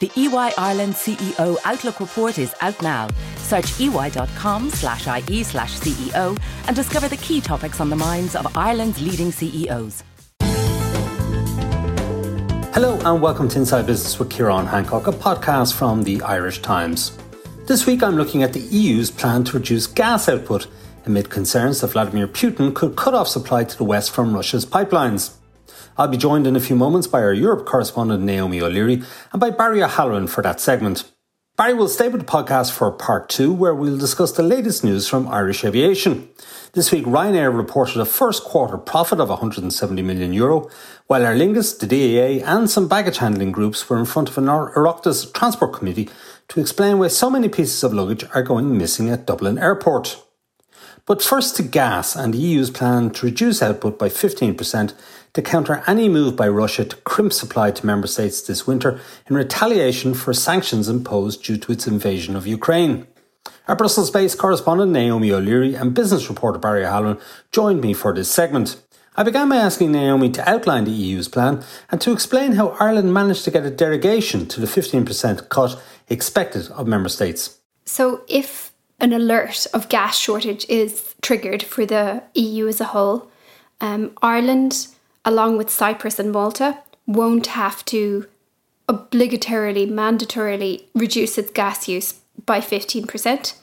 The EY Ireland CEO Outlook report is out now. Search ey.com slash IE slash CEO and discover the key topics on the minds of Ireland's leading CEOs. Hello and welcome to Inside Business with Ciarán Hancock, a podcast from the Irish Times. This week I'm looking at the EU's plan to reduce gas output amid concerns that Vladimir Putin could cut off supply to the West from Russia's pipelines. I'll be joined in a few moments by our Europe correspondent Naomi O'Leary and by Barry O'Halloran for that segment. Barry will stay with the podcast for part two, where we'll discuss the latest news from Irish aviation. This week, Ryanair reported a first quarter profit of 170 million euro, while Aer Lingus, the DAA, and some baggage handling groups were in front of an Oireachtas Transport Committee to explain why so many pieces of luggage are going missing at Dublin Airport. But first to gas and the EU's plan to reduce output by 15% to counter any move by Russia to crimp supply to member states this winter in retaliation for sanctions imposed due to its invasion of Ukraine. Our Brussels based correspondent Naomi O'Leary and business reporter Barry O'Halloran joined me for this segment. I began by asking Naomi to outline the EU's plan and to explain how Ireland managed to get a derogation to the 15% cut expected of member states. So, if an alert of gas shortage is triggered for the EU as a whole, um, Ireland along with Cyprus and Malta, won't have to obligatorily, mandatorily reduce its gas use by 15%,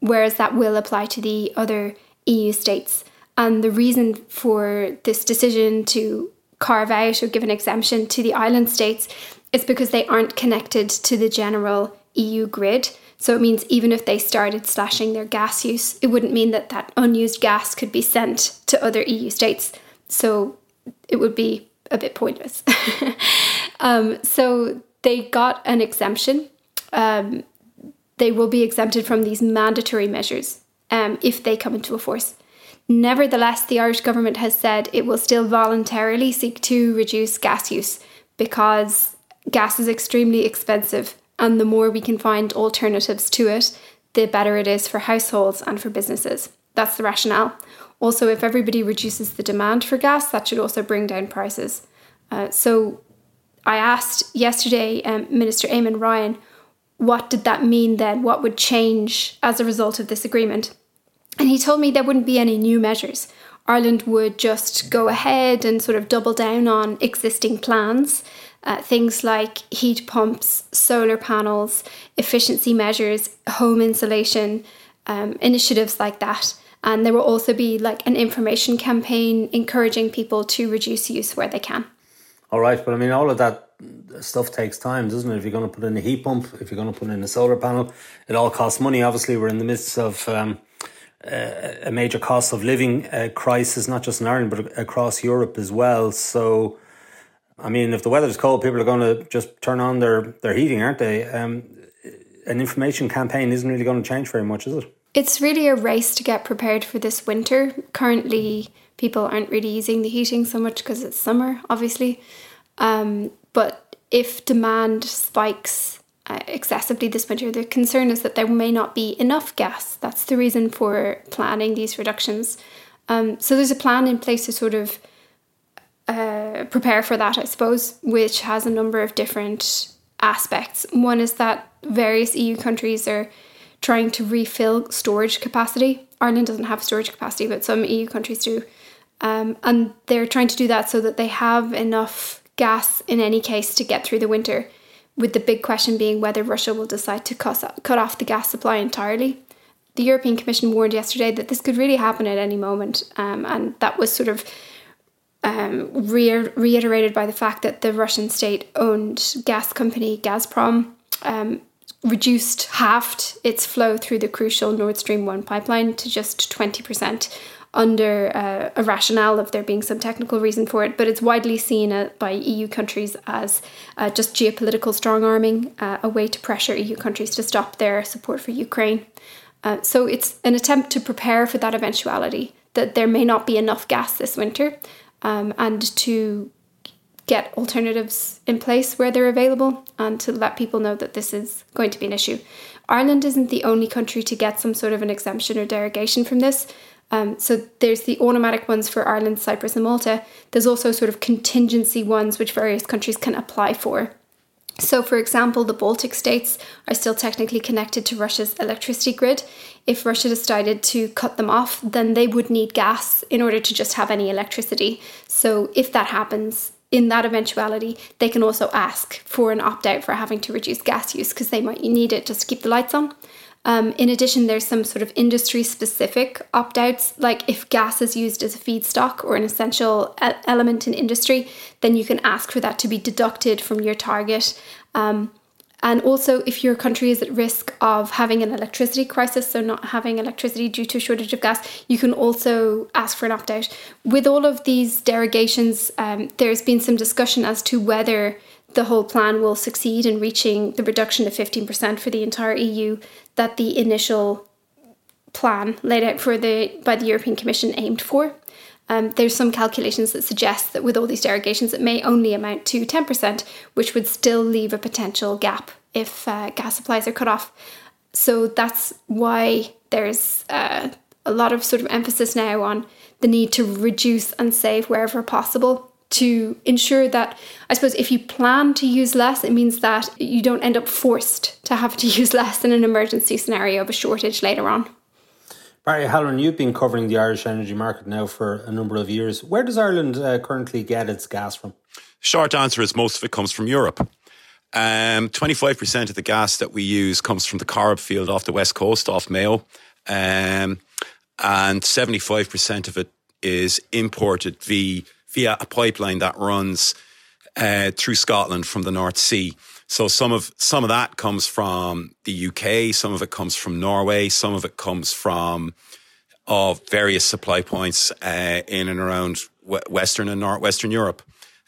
whereas that will apply to the other EU states. And the reason for this decision to carve out or give an exemption to the island states is because they aren't connected to the general EU grid. So it means even if they started slashing their gas use, it wouldn't mean that that unused gas could be sent to other EU states. So it would be a bit pointless. um, so they got an exemption. Um, they will be exempted from these mandatory measures um, if they come into force. Nevertheless, the Irish government has said it will still voluntarily seek to reduce gas use because gas is extremely expensive, and the more we can find alternatives to it, the better it is for households and for businesses. That's the rationale. Also, if everybody reduces the demand for gas, that should also bring down prices. Uh, so, I asked yesterday um, Minister Eamon Ryan, what did that mean then? What would change as a result of this agreement? And he told me there wouldn't be any new measures. Ireland would just go ahead and sort of double down on existing plans. Uh, things like heat pumps, solar panels, efficiency measures, home insulation, um, initiatives like that. And there will also be like an information campaign encouraging people to reduce use where they can. All right, but I mean, all of that stuff takes time, doesn't it? If you're going to put in a heat pump, if you're going to put in a solar panel, it all costs money. Obviously, we're in the midst of um, a major cost of living uh, crisis, not just in Ireland, but across Europe as well. So, I mean, if the weather is cold, people are going to just turn on their, their heating, aren't they? Um, an information campaign isn't really going to change very much, is it? It's really a race to get prepared for this winter. Currently, people aren't really using the heating so much because it's summer, obviously. Um, but if demand spikes uh, excessively this winter, the concern is that there may not be enough gas. That's the reason for planning these reductions. Um, so there's a plan in place to sort of uh, prepare for that, I suppose, which has a number of different aspects. One is that various EU countries are trying to refill storage capacity. Ireland doesn't have storage capacity, but some EU countries do. Um, and they're trying to do that so that they have enough gas in any case to get through the winter, with the big question being whether Russia will decide to cut, off the gas supply entirely. The European Commission warned yesterday that this could really happen at any moment, um, and that was sort of um, re- reiterated by the fact that the Russian state owned gas company Gazprom um, reduced, halved its flow through the crucial Nord Stream 1 pipeline to just 20% under uh, a rationale of there being some technical reason for it, but it's widely seen uh, by EU countries as uh, just geopolitical strong arming, uh, a way to pressure EU countries to stop their support for Ukraine. Uh, so it's an attempt to prepare for that eventuality that there may not be enough gas this winter um, and to get alternatives in place where they're available and to let people know that this is going to be an issue. Ireland isn't the only country to get some sort of an exemption or derogation from this. Um, so there's the automatic ones for Ireland, Cyprus, and Malta. There's also sort of contingency ones which various countries can apply for. So, for example, the Baltic states are still technically connected to Russia's electricity grid. If Russia decided to cut them off, then they would need gas in order to just have any electricity. So, if that happens, in that eventuality, they can also ask for an opt out for having to reduce gas use because they might need it just to keep the lights on. Um, in addition, there's some sort of industry specific opt outs, like if gas is used as a feedstock or an essential element in industry, then you can ask for that to be deducted from your target. Um, and also, if your country is at risk of having an electricity crisis, so not having electricity due to a shortage of gas, you can also ask for an opt out. With all of these derogations, um, there's been some discussion as to whether the whole plan will succeed in reaching the reduction of 15% for the entire EU that the initial plan laid out for the by the European Commission aimed for. Um, there's some calculations that suggest that with all these derogations, it may only amount to 10%, which would still leave a potential gap if uh, gas supplies are cut off. So that's why there's uh, a lot of sort of emphasis now on the need to reduce and save wherever possible to ensure that I suppose if you plan to use less, it means that you don't end up forced to have to use less in an emergency scenario of a shortage later on. Barry Halloran, you've been covering the Irish energy market now for a number of years. Where does Ireland uh, currently get its gas from? Short answer is most of it comes from Europe. Um, 25% of the gas that we use comes from the Corrib field off the west coast, off Mayo. Um, and 75% of it is imported via via a pipeline that runs uh, through Scotland from the North Sea. So some of some of that comes from the UK, some of it comes from Norway, some of it comes from of various supply points uh, in and around Western and Northwestern Europe.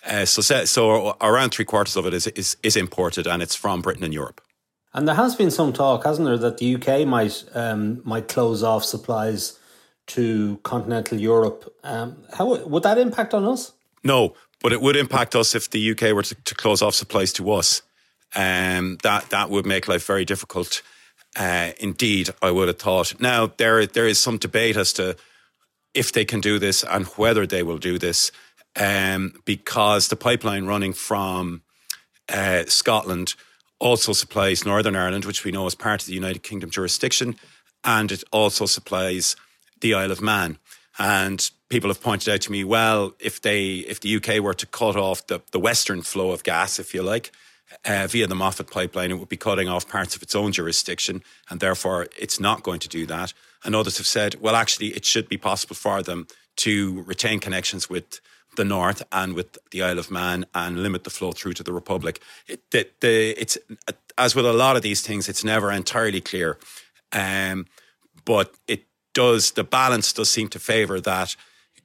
Uh, so, so around three quarters of it is, is is imported, and it's from Britain and Europe. And there has been some talk, hasn't there, that the UK might um, might close off supplies to continental Europe. Um, how would that impact on us? No, but it would impact us if the UK were to, to close off supplies to us. Um, that that would make life very difficult. Uh, indeed, I would have thought. Now there there is some debate as to if they can do this and whether they will do this, um, because the pipeline running from uh, Scotland also supplies Northern Ireland, which we know is part of the United Kingdom jurisdiction, and it also supplies the Isle of Man. And people have pointed out to me, well, if they, if the UK were to cut off the, the western flow of gas, if you like, uh, via the Moffat pipeline, it would be cutting off parts of its own jurisdiction, and therefore it's not going to do that. And others have said, well, actually, it should be possible for them to retain connections with the north and with the Isle of Man and limit the flow through to the Republic. It, the, the, it's as with a lot of these things, it's never entirely clear, um, but it does the balance does seem to favour that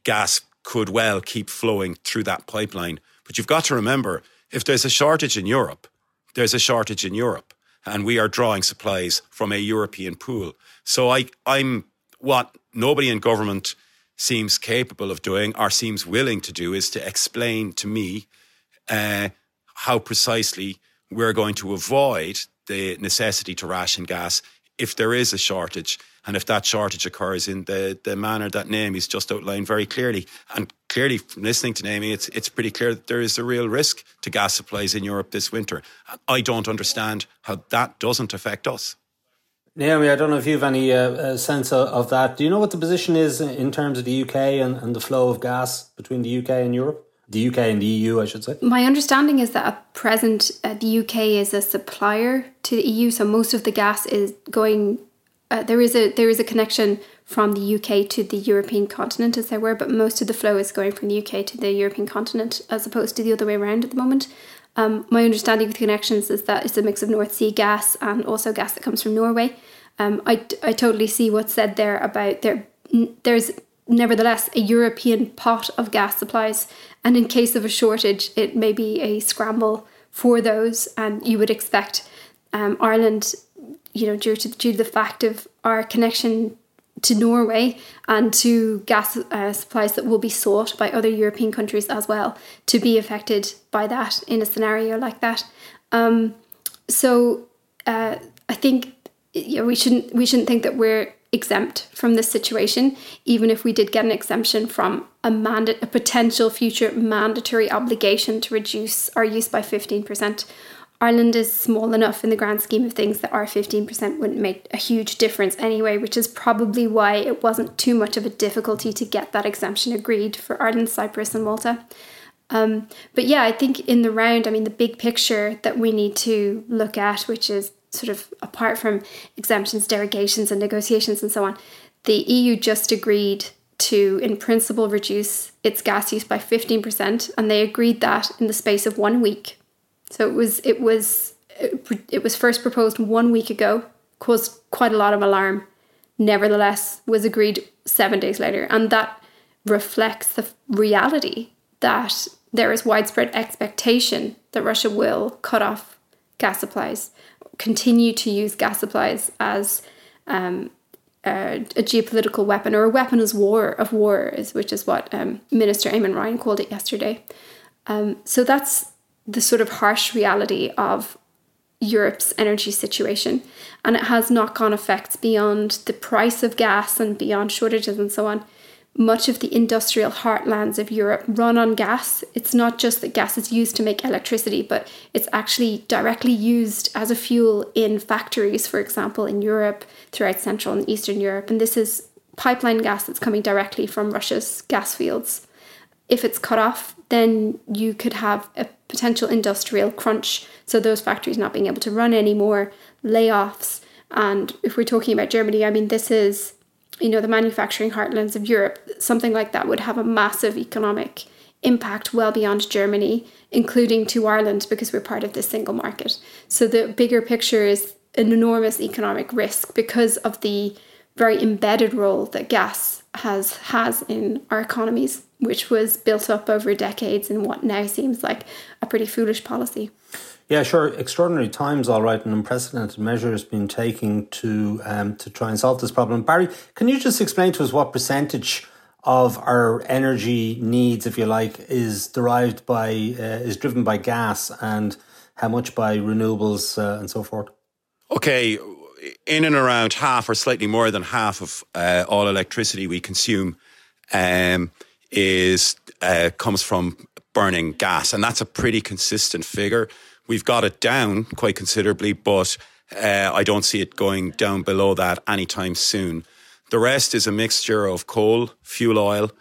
gas could well keep flowing through that pipeline. But you've got to remember, if there's a shortage in Europe, there's a shortage in Europe, and we are drawing supplies from a European pool. So I, I'm what nobody in government seems capable of doing or seems willing to do is to explain to me uh, how precisely we're going to avoid the necessity to ration gas if there is a shortage and if that shortage occurs in the, the manner that Naomi's just outlined very clearly. And clearly, from listening to Naomi, it's, it's pretty clear that there is a real risk to gas supplies in Europe this winter. I don't understand how that doesn't affect us. Naomi, I don't know if you have any uh, uh, sense of, of, that. Do you know what the position is in terms of the UK and, and the flow of gas between the UK and Europe? The UK and the EU, I should say. My understanding is that at present, uh, the UK is a supplier to the EU, so most of the gas is going uh, there is a there is a connection from the UK to the European continent, as there were, but most of the flow is going from the UK to the European continent, as opposed to the other way around at the moment. Um, my understanding the connections is that it's a mix of North Sea gas and also gas that comes from Norway. Um, I, I totally see what's said there about there. There's nevertheless a European pot of gas supplies, and in case of a shortage, it may be a scramble for those, and you would expect um, Ireland you know, due to due to the fact of our connection to Norway and to gas uh, supplies that will be sought by other European countries as well to be affected by that in a scenario like that. Um, so uh, I think know, we shouldn't we shouldn't think that we're exempt from this situation, even if we did get an exemption from a mandate a potential future mandatory obligation to reduce our use by fifteen percent Ireland is small enough in the grand scheme of things that our 15% wouldn't make a huge difference anyway, which is probably why it wasn't too much of a difficulty to get that exemption agreed for Ireland, Cyprus, and Malta. Um, but yeah, I think in the round, I mean, the big picture that we need to look at, which is sort of apart from exemptions, derogations, and negotiations and so on, the EU just agreed to, in principle, reduce its gas use by 15%, and they agreed that in the space of one week. So it was it was it was first proposed one week ago, caused quite a lot of alarm. Nevertheless, was agreed seven days later, and that reflects the reality that there is widespread expectation that Russia will cut off gas supplies, continue to use gas supplies as um, a, a, geopolitical weapon or a weapon as war of war, is which is what um, Minister Eamon Ryan called it yesterday. Um, so that's the sort of harsh reality of Europe's energy situation. And it has knock on effects beyond the price of gas and beyond shortages and so on. Much of the industrial heartlands of Europe run on gas. It's not just that gas is used to make electricity, but it's actually directly used as a fuel in factories, for example, in Europe, throughout Central and Eastern Europe. And this is pipeline gas that's coming directly from Russia's gas fields. If it's cut off, then you could have a potential industrial crunch. So those factories not being able to run anymore, layoffs. And if we're talking about Germany, I mean, this is, you know, the manufacturing heartlands of Europe. Something like that would have a massive economic impact well beyond Germany, including to Ireland because we're part of this single market. So the bigger picture is an enormous economic risk because of the very embedded role that gas has has in our economies, which was built up over decades in what now seems like a pretty foolish policy. Yeah, sure. Extraordinary times, all right, and unprecedented measures being taken to um, to try and solve this problem. Barry, can you just explain to us what percentage of our energy needs, if you like, is derived by uh, is driven by gas, and how much by renewables uh, and so forth? Okay, in and around half or slightly more than half of uh, all electricity we consume um, is uh, comes from burning gas, and that's a pretty consistent figure. We've got it down quite considerably, but uh, I don't see it going down below that anytime soon. The rest is a mixture of coal, fuel oil,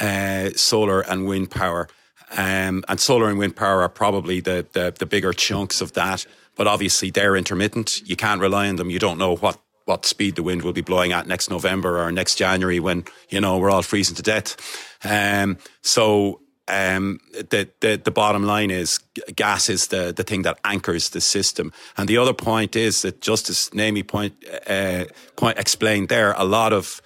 uh, solar, and wind power. Um, and solar and wind power are probably the, the, the bigger chunks of that but obviously they're intermittent. You can't rely on them. You don't know what what speed the wind will be blowing at next November or next January when you know we're all freezing to death. Um, so um, the, the the bottom line is gas is the the thing that anchors the system. And the other point is that Justice Naomi point uh, point explained there. A lot of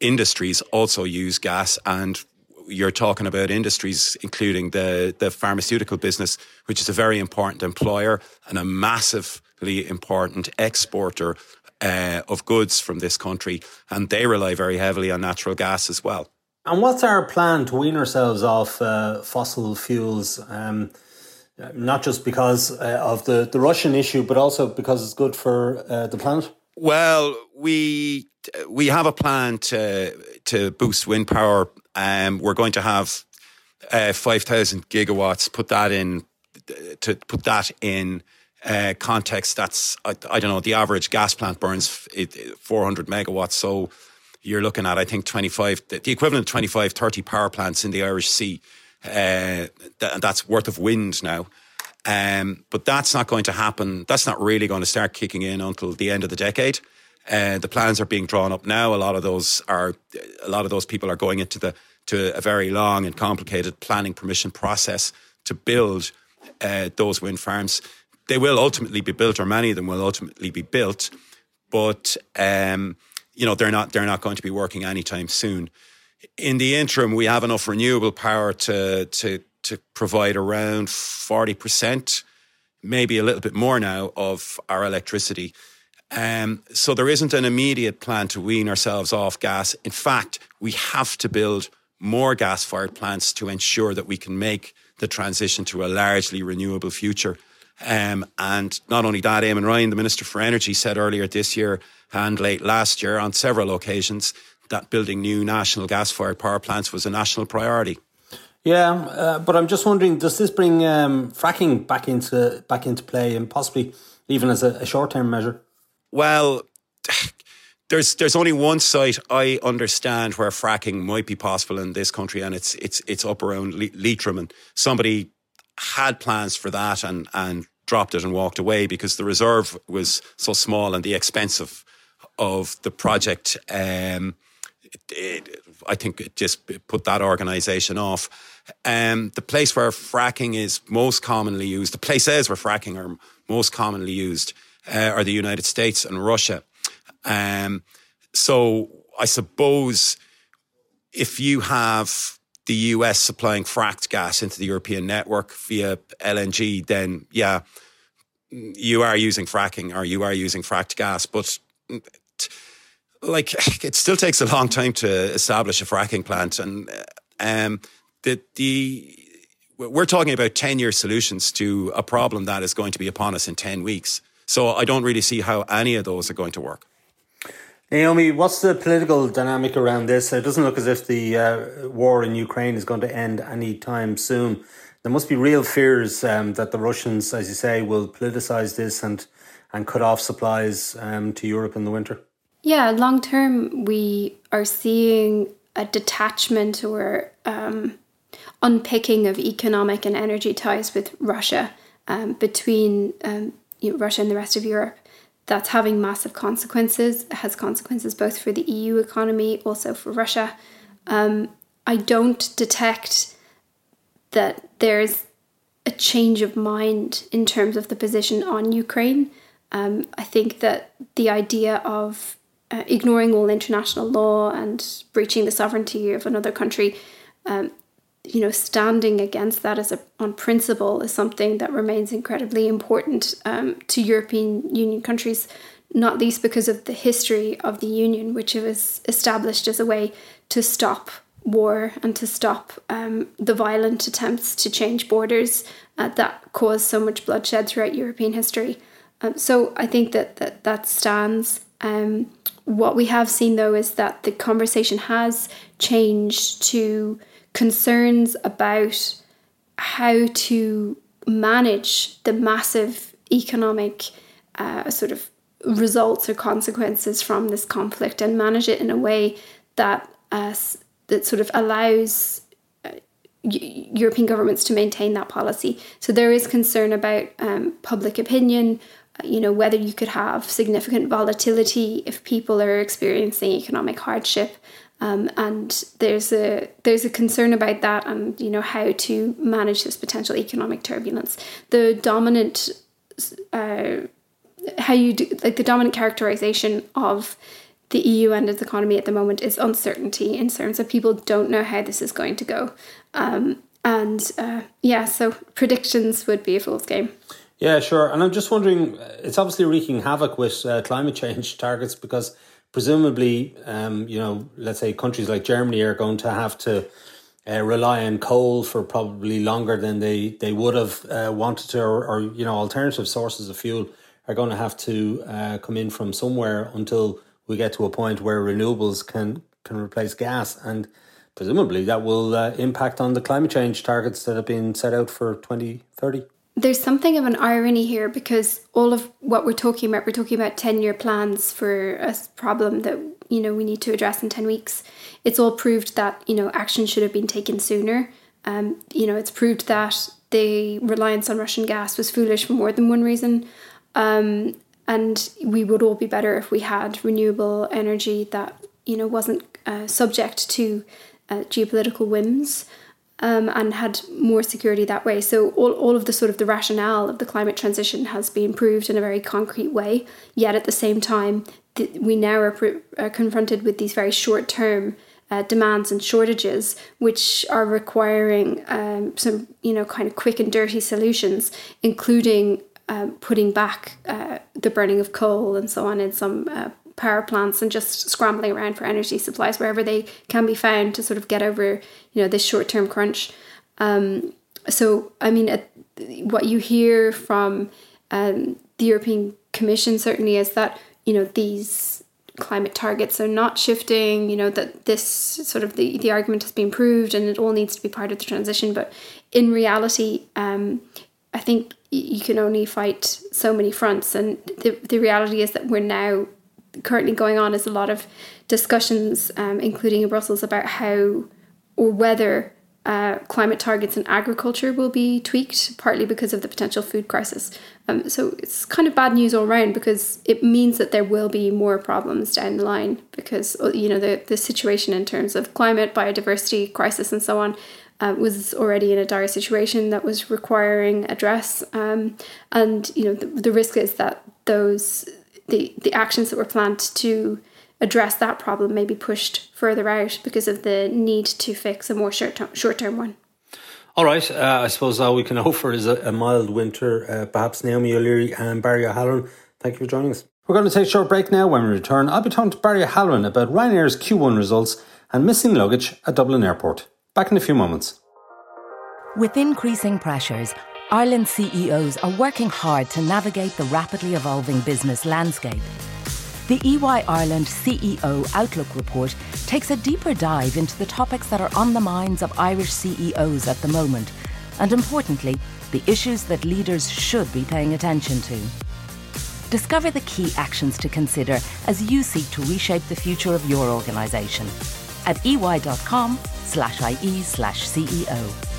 industries also use gas and you're talking about industries, including the, the pharmaceutical business, which is a very important employer and a massively important exporter uh, of goods from this country. And they rely very heavily on natural gas as well. And what's our plan to wean ourselves off uh, fossil fuels? Um, not just because uh, of the, the Russian issue, but also because it's good for uh, the planet? Well, we we have a plan to to boost wind power um, we're going to have uh, 5,000 gigawatts. Put that in to put that in uh, context. That's I, I, don't know. The average gas plant burns 400 megawatts. So you're looking at I think 25 the equivalent of 25 30 power plants in the Irish Sea. Uh, th- that's worth of wind now. Um, but that's not going to happen. That's not really going to start kicking in until the end of the decade. Uh, the plans are being drawn up now. A lot of those are, a lot of those people are going into the to a very long and complicated planning permission process to build uh, those wind farms. They will ultimately be built, or many of them will ultimately be built, but um, you know they're not they're not going to be working anytime soon. In the interim, we have enough renewable power to to to provide around forty percent, maybe a little bit more now of our electricity. Um, so there isn't an immediate plan to wean ourselves off gas. In fact, we have to build more gas fired plants to ensure that we can make the transition to a largely renewable future. Um, and not only that, Eamon Ryan, the Minister for Energy, said earlier this year and late last year on several occasions that building new national gas fired power plants was a national priority. Yeah, uh, but I'm just wondering, does this bring um, fracking back into back into play, and possibly even as a, a short term measure? Well, there's there's only one site I understand where fracking might be possible in this country, and it's it's it's up around Le- Leitrim, and somebody had plans for that and and dropped it and walked away because the reserve was so small and the expense of, of the project. Um, it, it, I think it just put that organisation off. Um, the place where fracking is most commonly used, the places where fracking are most commonly used, uh, are the United States and Russia. Um, so I suppose if you have the US supplying fracked gas into the European network via LNG, then yeah, you are using fracking or you are using fracked gas. But like it still takes a long time to establish a fracking plant, and um, the the we're talking about ten year solutions to a problem that is going to be upon us in ten weeks. So I don't really see how any of those are going to work. Naomi, what's the political dynamic around this? It doesn't look as if the uh, war in Ukraine is going to end anytime soon. There must be real fears um, that the Russians, as you say, will politicize this and and cut off supplies um, to Europe in the winter. Yeah, long term, we are seeing a detachment or um, unpicking of economic and energy ties with Russia um, between um, you know, Russia and the rest of Europe. That's having massive consequences. It has consequences both for the EU economy, also for Russia. Um, I don't detect that there's a change of mind in terms of the position on Ukraine. Um, I think that the idea of uh, ignoring all international law and breaching the sovereignty of another country, um, you know, standing against that as a on principle is something that remains incredibly important um, to European Union countries, not least because of the history of the Union, which was established as a way to stop war and to stop um, the violent attempts to change borders uh, that caused so much bloodshed throughout European history. Um, so I think that that, that stands. Um, what we have seen though is that the conversation has changed to concerns about how to manage the massive economic uh, sort of results or consequences from this conflict and manage it in a way that uh, that sort of allows uh, European governments to maintain that policy. So there is concern about um, public opinion, you know whether you could have significant volatility if people are experiencing economic hardship um, and there's a there's a concern about that and you know how to manage this potential economic turbulence. The dominant uh, how you do like the dominant characterization of the EU and its economy at the moment is uncertainty in terms of people don't know how this is going to go. Um, and uh, yeah so predictions would be a fool's game yeah, sure. And I'm just wondering, it's obviously wreaking havoc with uh, climate change targets because presumably, um, you know, let's say countries like Germany are going to have to uh, rely on coal for probably longer than they, they would have uh, wanted to, or, or, you know, alternative sources of fuel are going to have to uh, come in from somewhere until we get to a point where renewables can, can replace gas. And presumably that will uh, impact on the climate change targets that have been set out for 2030 there's something of an irony here because all of what we're talking about, we're talking about 10 year plans for a problem that, you know, we need to address in 10 weeks. It's all proved that, you know, action should have been taken sooner. Um, you know, it's proved that the reliance on Russian gas was foolish for more than one reason. Um, and we would all be better if we had renewable energy that, you know, wasn't uh, subject to uh, geopolitical whims um, and had more security that way. So all, all of the sort of the rationale of the climate transition has been proved in a very concrete way. Yet at the same time, th- we now are, are, confronted with these very short term uh, demands and shortages, which are requiring um, some you know kind of quick and dirty solutions, including um, putting back uh, the burning of coal and so on in some uh, power plants and just scrambling around for energy supplies wherever they can be found to sort of get over you know this short term crunch. Um, so I mean, uh, what you hear from um, the European Commission certainly is that you know these climate targets are not shifting, you know, that this sort of the, the argument has been proved and it all needs to be part of the transition. But in reality, um, I think you can only fight so many fronts. And the, the reality is that we're now currently going on is a lot of discussions, um, including in Brussels, about how or whether uh, climate targets in agriculture will be tweaked, partly because of the potential food crisis. Um, so it's kind of bad news all around because it means that there will be more problems down the line because uh, you know the the situation in terms of climate, biodiversity crisis, and so on. Uh, was already in a dire situation that was requiring address, um, and you know the, the risk is that those the the actions that were planned to address that problem may be pushed further out because of the need to fix a more short term, short term one. All right, uh, I suppose all we can hope for is a, a mild winter. Uh, perhaps Naomi O'Leary and Barry O'Halloran. Thank you for joining us. We're going to take a short break now. When we return, I'll be talking to Barry O'Halloran about Ryanair's Q1 results and missing luggage at Dublin Airport. Back in a few moments. With increasing pressures, Ireland CEOs are working hard to navigate the rapidly evolving business landscape the EY Ireland CEO Outlook report takes a deeper dive into the topics that are on the minds of Irish CEOs at the moment, and importantly, the issues that leaders should be paying attention to. Discover the key actions to consider as you seek to reshape the future of your organisation at ey.com slash ie slash CEO.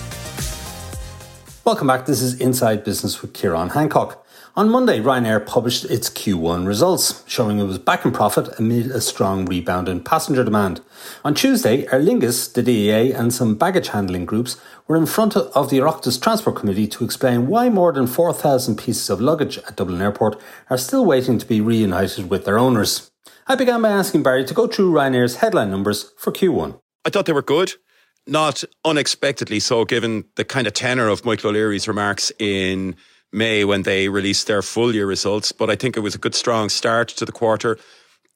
Welcome back. This is Inside Business with Ciarán Hancock. On Monday, Ryanair published its Q1 results, showing it was back in profit amid a strong rebound in passenger demand. On Tuesday, Aer Lingus, the DAA, and some baggage handling groups were in front of the Oireachtas Transport Committee to explain why more than 4,000 pieces of luggage at Dublin Airport are still waiting to be reunited with their owners. I began by asking Barry to go through Ryanair's headline numbers for Q1. I thought they were good not unexpectedly so, given the kind of tenor of Michael O'Leary's remarks in May when they released their full year results. But I think it was a good, strong start to the quarter.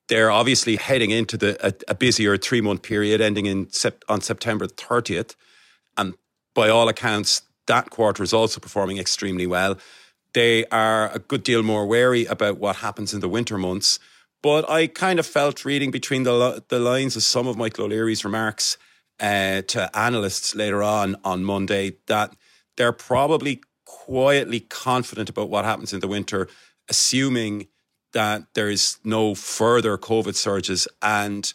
They're obviously heading into the a, a busier three month period ending in on September 30th. And by all accounts, that quarter is also performing extremely well. They are a good deal more wary about what happens in the winter months. But I kind of felt reading between the, the lines of some of Michael O'Leary's remarks uh, to analysts later on on Monday that they're probably quietly confident about what happens in the winter, assuming that there is no further COVID surges and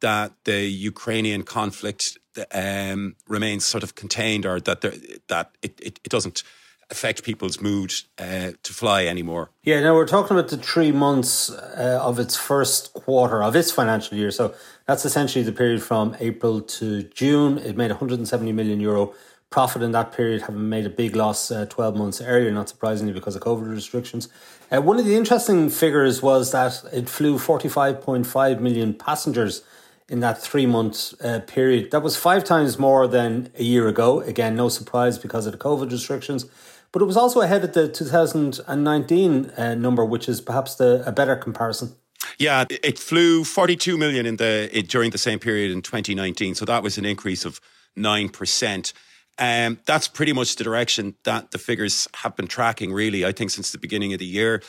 that the Ukrainian conflict um, remains sort of contained or that there, that it, it, it, doesn't affect people's mood uh, to fly anymore. Yeah, now we're talking about the three months uh, of its first quarter of its financial year. So that's essentially the period from April to June. It made 170 million euro profit in that period, having made a big loss uh, 12 months earlier, not surprisingly because of COVID restrictions. Uh, one of the interesting figures was that it flew 45.5 million passengers in that three month uh, period. That was five times more than a year ago. Again, no surprise because of the COVID restrictions. But it was also ahead of the 2019 uh, number, which is perhaps the, a better comparison. Yeah, it flew 42 million in the it, during the same period in 2019. So that was an increase of 9%. Um, that's pretty much the direction that the figures have been tracking, really, I think, since the beginning of the year.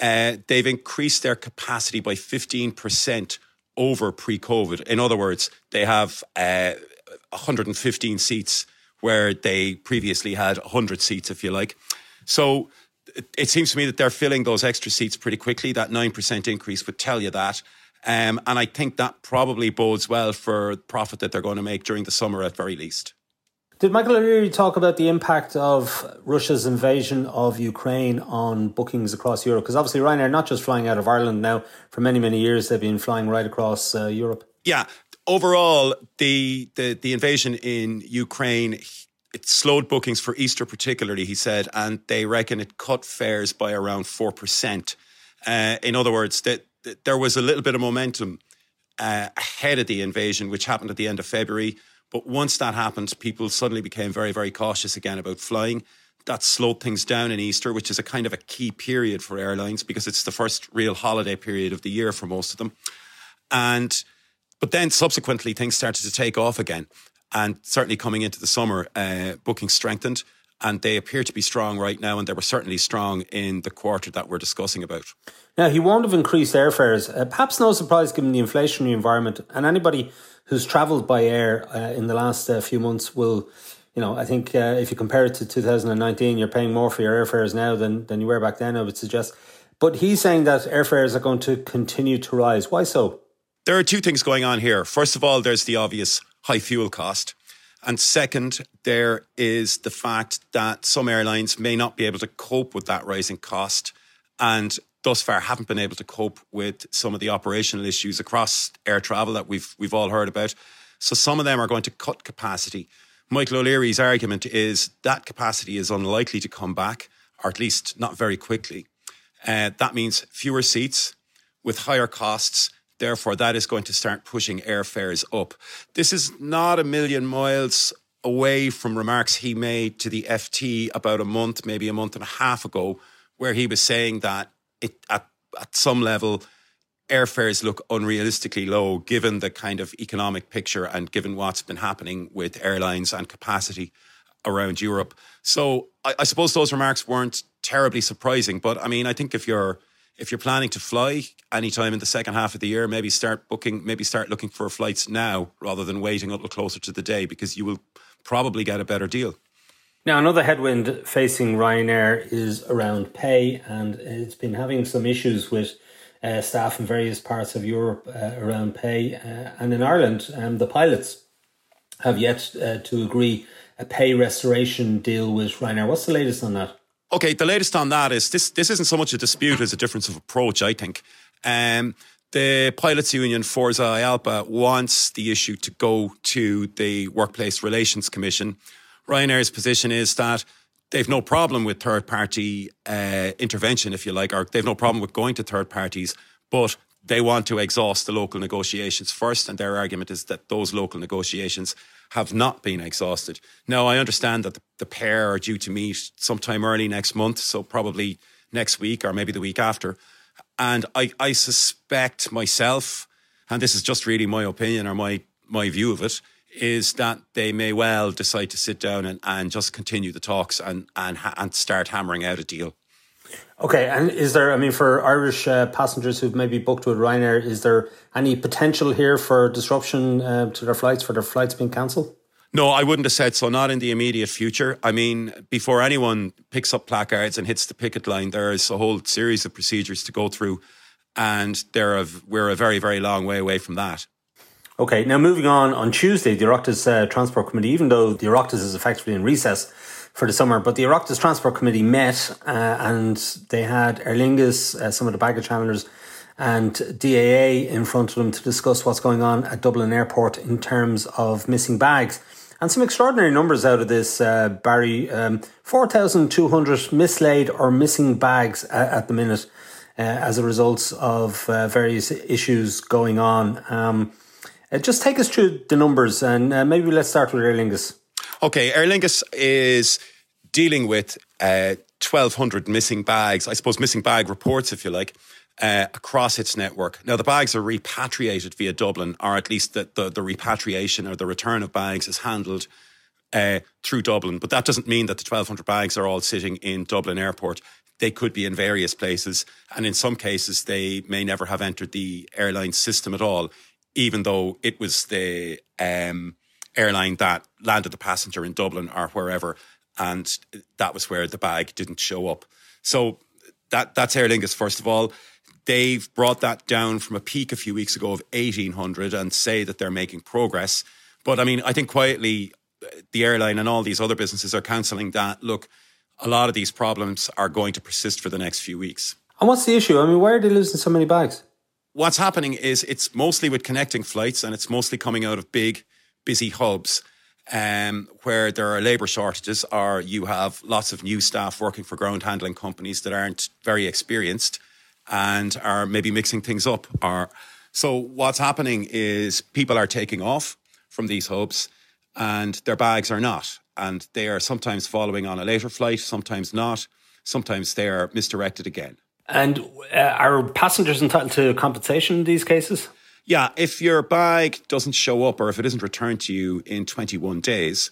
Uh, they've increased their capacity by 15% over pre COVID. In other words, they have uh, 115 seats where they previously had 100 seats, if you like. So it, seems to me that they're filling those extra seats pretty quickly. That 9% increase would tell you that. Um, and I think that probably bodes well for profit that they're going to make during the summer at very least. Did Michael O'Leary talk about the impact of Russia's invasion of Ukraine on bookings across Europe? Because obviously Ryanair not just flying out of Ireland now for many many years; they've been flying right across uh, Europe. Yeah, overall, the, the the invasion in Ukraine it slowed bookings for Easter, particularly. He said, and they reckon it cut fares by around four percent. Uh, in other words, that, that, there was a little bit of momentum uh, ahead of the invasion, which happened at the end of February but once that happened, people suddenly became very, very cautious again about flying. That slowed things down in Easter, which is a kind of a key period for airlines because it's the first real holiday period of the year for most of them. And but then subsequently things started to take off again. And certainly coming into the summer, uh, bookings strengthened. and they appear to be strong right now, and they were certainly strong in the quarter that we're discussing about. Now, he won't have increased airfares, uh, perhaps no surprise given the inflationary environment, and anybody who's travelled by air uh, in the last uh, few months will. You know, I think uh, if you compare it to 2019, you're paying more for your airfares now than, than you were back then, I would suggest. But he's saying that airfares are going to continue to rise. Why so? There are two things going on here. First of all, there's the obvious high fuel cost. And second, there is the fact that some airlines may not be able to cope with that rising cost and thus far haven't been able to cope with some of the operational issues across air travel that we've we've all heard about. So some of them are going to cut capacity. Michael O'Leary's argument is that capacity is unlikely to come back, or at least not very quickly. Uh, that means fewer seats with higher costs Therefore, that is going to start pushing airfares up. This is not a million miles away from remarks he made to the FT about a month, maybe a month and a half ago, where he was saying that it, at, at some level, airfares look unrealistically low given the kind of economic picture and given what's been happening with airlines and capacity around Europe. So I, I suppose those remarks weren't terribly surprising. But I mean, I think if you're if you're planning to fly anytime in the second half of the year, maybe start booking, maybe start looking for flights now rather than waiting a little closer to the day because you will probably get a better deal. Now, another headwind facing Ryanair is around pay, and it's been having some issues with uh, staff in various parts of Europe uh, around pay. Uh, and in Ireland, um, the pilots have yet uh, to agree a pay restoration deal with Ryanair. What's the latest on that? Okay, the latest on that is this. This isn't so much a dispute as a difference of approach. I think um, the pilots' union Fórsa IALPA wants the issue to go to the Workplace Relations Commission. Ryanair's position is that they've no problem with third party uh, intervention, if you like, or they've no problem with going to third parties, but they want to exhaust the local negotiations first. And their argument is that those local negotiations have not been exhausted. Now, I understand that the, pair are due to meet sometime early next month, so probably next week or maybe the week after. And I, I suspect myself, and this is just really my opinion or my, my view of it, is that they may well decide to sit down and, and just continue the talks and, and, and start hammering out a deal. Okay, and is there, I mean, for Irish uh, passengers who've maybe booked with Ryanair, is there any potential here for disruption uh, to their flights, for their flights being cancelled? No, I wouldn't have said so. Not in the immediate future. I mean, before anyone picks up placards and hits the picket line, there is a whole series of procedures to go through, and there we're a very, very long way away from that. Okay, now moving on. On Tuesday, the Oireachtas uh, Transport Committee, even though the Oireachtas is effectively in recess, for the summer. But the Oireachtas Transport Committee met uh, and they had Aer Lingus, uh, some of the baggage handlers, and DAA in front of them to discuss what's going on at Dublin Airport in terms of missing bags. And some extraordinary numbers out of this, uh, Barry. Um, 4,200 mislaid or missing bags at, the minute uh, as a result of uh, various issues going on. Um, uh, just take us through the numbers and maybe let's start with Aer Lingus. Okay, Aer Lingus is dealing with uh, 1,200 missing bags, I suppose missing bag reports, if you like, uh, across its network. Now, the bags are repatriated via Dublin, or at least the, the, the repatriation or the return of bags is handled uh, through Dublin. But that doesn't mean that the 1,200 bags are all sitting in Dublin Airport. They could be in various places, and in some cases, they may never have entered the airline system at all, even though it was the um, airline that landed the passenger in Dublin or wherever, and that was where the bag didn't show up. So that that's Aer Lingus first of all. They've brought that down from a peak a few weeks ago of 1800 and say that they're making progress. But I mean, I think quietly the airline and all these other businesses are counselling that look, a lot of these problems are going to persist for the next few weeks. And what's the issue? I mean, why are they losing so many bags? What's happening is it's mostly with connecting flights and it's mostly coming out of big busy hubs um, where there are labour shortages or you have lots of new staff working for ground handling companies that aren't very experienced and are maybe mixing things up. Or so what's happening is people are taking off from these hubs and their bags are not, and they are sometimes following on a later flight, sometimes not, sometimes they are misdirected again. And uh, are passengers entitled to compensation in these cases? Yeah, if your bag doesn't show up or if it isn't returned to you in 21 days,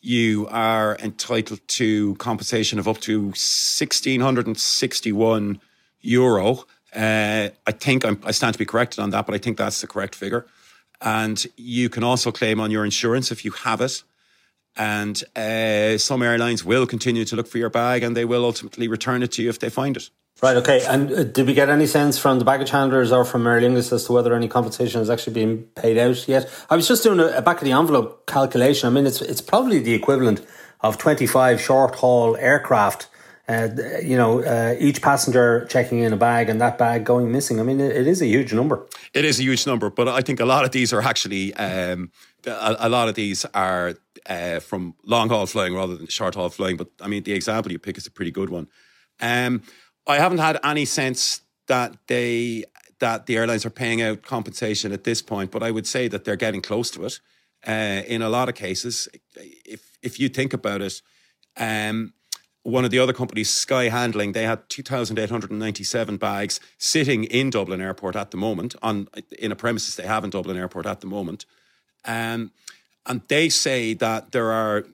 you are entitled to compensation of up to 1,661 euro. Uh, I think I'm, i stand to be corrected on that, but I think that's the correct figure. And you can also claim on your insurance if you have it. And uh, some airlines will continue to look for your bag and they will ultimately return it to you if they find it. Right, okay. And uh, did we get any sense from the baggage handlers or from Aer Lingus as to whether any compensation has actually been paid out yet? I was just doing a, a back of the envelope calculation. I mean, it's it's probably the equivalent of 25 short haul aircraft. Uh, you know, uh, each passenger checking in a bag and that bag going missing. I mean, it, it is a huge number. It is a huge number, but I think a lot of these are actually um, a, a, lot of these are uh, from long haul flying rather than short haul flying. But I mean, the example you pick is a pretty good one. Um, I haven't had any sense that they that the airlines are paying out compensation at this point, but I would say that they're getting close to it. Uh, in a lot of cases, if if you think about it, um, one of the other companies, Sky Handling, they had two thousand eight hundred and ninety seven bags sitting in Dublin Airport at the moment on in a premises they have in Dublin Airport at the moment, um, and they say that there are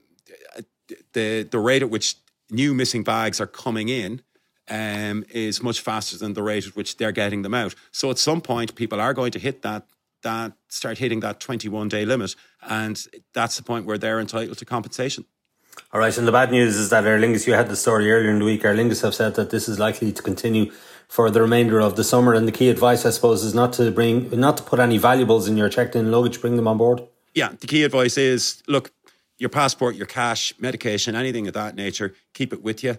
the the rate at which new missing bags are coming in um, is much faster than the rate at which they're getting them out. So at some point, people are going to hit that that start hitting that 21 day limit, and that's the point where they're entitled to compensation. All right, and the bad news is that Aer Lingus, you had the story earlier in the week. Aer Lingus have said that this is likely to continue for the remainder of the summer, and the key advice, I suppose, is not to bring, not to put any valuables in your checked-in luggage. Bring them on board. Yeah, the key advice is look, your passport, your cash, medication, anything of that nature, keep it with you.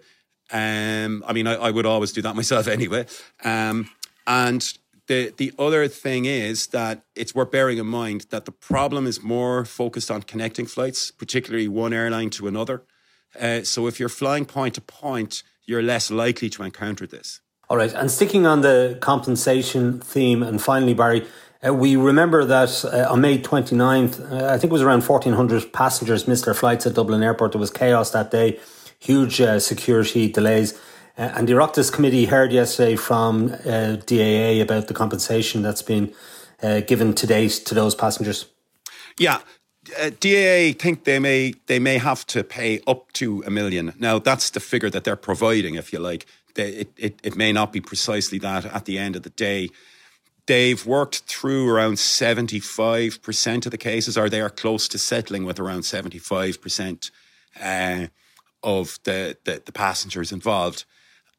Um, I mean, I, I, would always do that myself anyway. Um, and the the other thing is that it's worth bearing in mind that the problem is more focused on connecting flights, particularly one airline to another. Uh, so if you're flying point to point, you're less likely to encounter this. All right, and sticking on the compensation theme, and finally, Barry, uh, we remember that uh, on May 29th, uh, I think it was around 1,400 passengers missed their flights at Dublin Airport. There was chaos that day huge uh, security delays. Uh, and the Oireachtas committee heard yesterday from uh, DAA about the compensation that's been uh, given to date to those passengers. Yeah, uh, DAA think they may they may have to pay up to a million. Now that's the figure that they're providing, if you like. They, it, it it may not be precisely that at the end of the day. They've worked through around seventy five percent of the cases, or they are close to settling with around seventy five percent. Uh, of the, the, the passengers involved,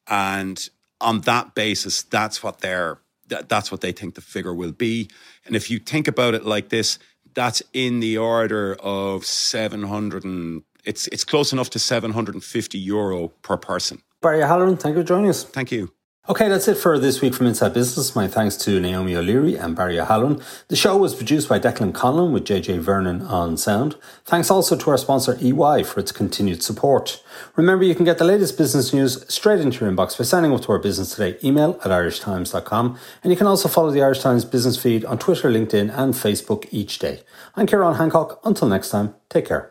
and on that basis, that's what they're that's what they think the figure will be. And if you think about it like this, that's in the order of seven hundred and it's it's close enough to seven hundred and fifty euro per person. Barry Halloran, thank you for joining us. Thank you. Okay, that's it for this week from Inside Business. My thanks to Naomi O'Leary and Barry O'Halloran. The show was produced by Declan Conlon with JJ Vernon on sound. Thanks also to our sponsor EY for its continued support. Remember, you can get the latest business news straight into your inbox by signing up to our Business Today email at irishtimes.com. And you can also follow the Irish Times business feed on Twitter, LinkedIn, and Facebook each day. I'm Ciarán Hancock. Until next time, take care.